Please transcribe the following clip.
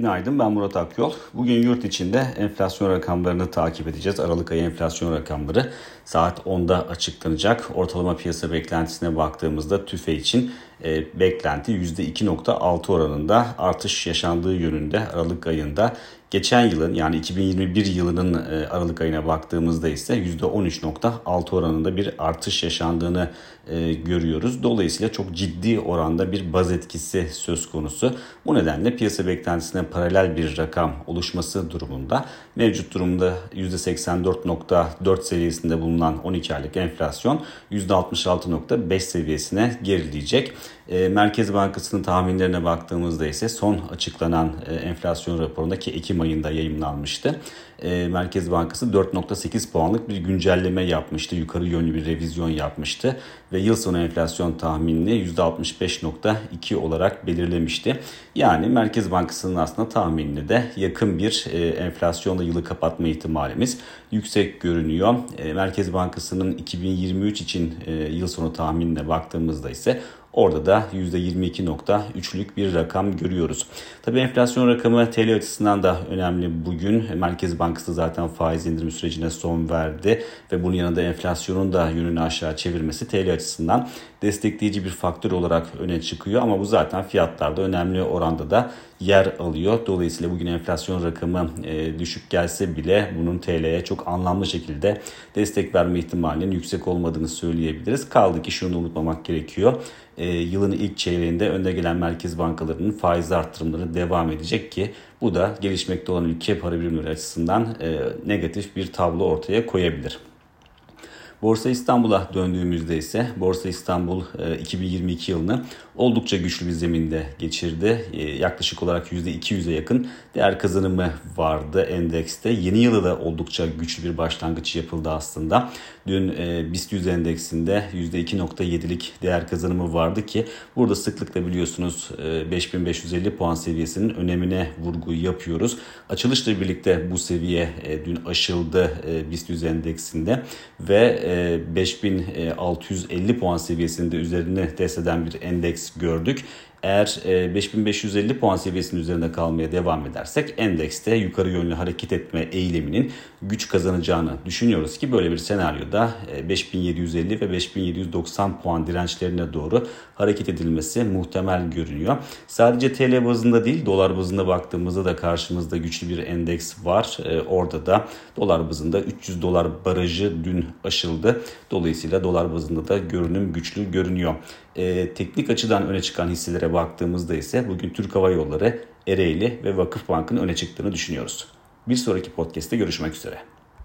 Günaydın ben Murat Akyol. Bugün yurt içinde enflasyon rakamlarını takip edeceğiz. Aralık ayı enflasyon rakamları saat 10'da açıklanacak. Ortalama piyasa beklentisine baktığımızda TÜFE için e, beklenti %2.6 oranında artış yaşandığı yönünde Aralık ayında. Geçen yılın yani 2021 yılının e, Aralık ayına baktığımızda ise %13.6 oranında bir artış yaşandığını e, görüyoruz. Dolayısıyla çok ciddi oranda bir baz etkisi söz konusu. Bu nedenle piyasa beklentisine paralel bir rakam oluşması durumunda mevcut durumda %84.4 seviyesinde bulunan 12 aylık enflasyon %66.5 seviyesine gerileyecek. E, Merkez Bankası'nın tahminlerine baktığımızda ise son açıklanan enflasyon raporunda ki Ekim ayında yayınlanmıştı. E, Merkez Bankası 4.8 puanlık bir güncelleme yapmıştı. Yukarı yönlü bir revizyon yapmıştı. Ve yıl sonu enflasyon tahminini %65.2 olarak belirlemişti. Yani Merkez Bankası'nın aslında tahminini de yakın bir e, enflasyonla yılı kapatma ihtimalimiz yüksek görünüyor. E, Merkez Bankası'nın 2023 için e, yıl sonu tahminine baktığımızda ise Orada da %22.3'lük bir rakam görüyoruz. Tabi enflasyon rakamı TL açısından da önemli bugün. Merkez Bankası zaten faiz indirim sürecine son verdi ve bunun yanında enflasyonun da yönünü aşağı çevirmesi TL açısından destekleyici bir faktör olarak öne çıkıyor ama bu zaten fiyatlarda önemli oranda da yer alıyor. Dolayısıyla bugün enflasyon rakamı e, düşük gelse bile bunun TL'ye çok anlamlı şekilde destek verme ihtimalinin yüksek olmadığını söyleyebiliriz. Kaldı ki şunu unutmamak gerekiyor. E, yılın ilk çeyreğinde önde gelen merkez bankalarının faiz arttırımları devam edecek ki bu da gelişmekte olan ülke para birimleri açısından e, negatif bir tablo ortaya koyabilir. Borsa İstanbul'a döndüğümüzde ise Borsa İstanbul 2022 e, yılını oldukça güçlü bir zeminde geçirdi. E, yaklaşık olarak %200'e yakın değer kazanımı vardı endekste. Yeni yılı da oldukça güçlü bir başlangıç yapıldı aslında. Dün e, BIST 100 endeksinde %2.7'lik değer kazanımı vardı ki burada sıklıkla biliyorsunuz 5550 puan seviyesinin önemine vurgu yapıyoruz. Açılışla birlikte bu seviye dün aşıldı BIST 100 endeksinde ve 5650 puan seviyesinde üzerine test eden bir endeks gördük. Eğer 5550 e, puan seviyesinin üzerinde kalmaya devam edersek endekste yukarı yönlü hareket etme eğiliminin güç kazanacağını düşünüyoruz ki böyle bir senaryoda 5750 e, ve 5790 puan dirençlerine doğru hareket edilmesi muhtemel görünüyor. Sadece TL bazında değil dolar bazında baktığımızda da karşımızda güçlü bir endeks var. E, orada da dolar bazında 300 dolar barajı dün aşıldı. Dolayısıyla dolar bazında da görünüm güçlü görünüyor. Teknik açıdan öne çıkan hisselere baktığımızda ise bugün Türk Hava Yolları, Ereğli ve Vakıfbank'ın öne çıktığını düşünüyoruz. Bir sonraki podcast'te görüşmek üzere.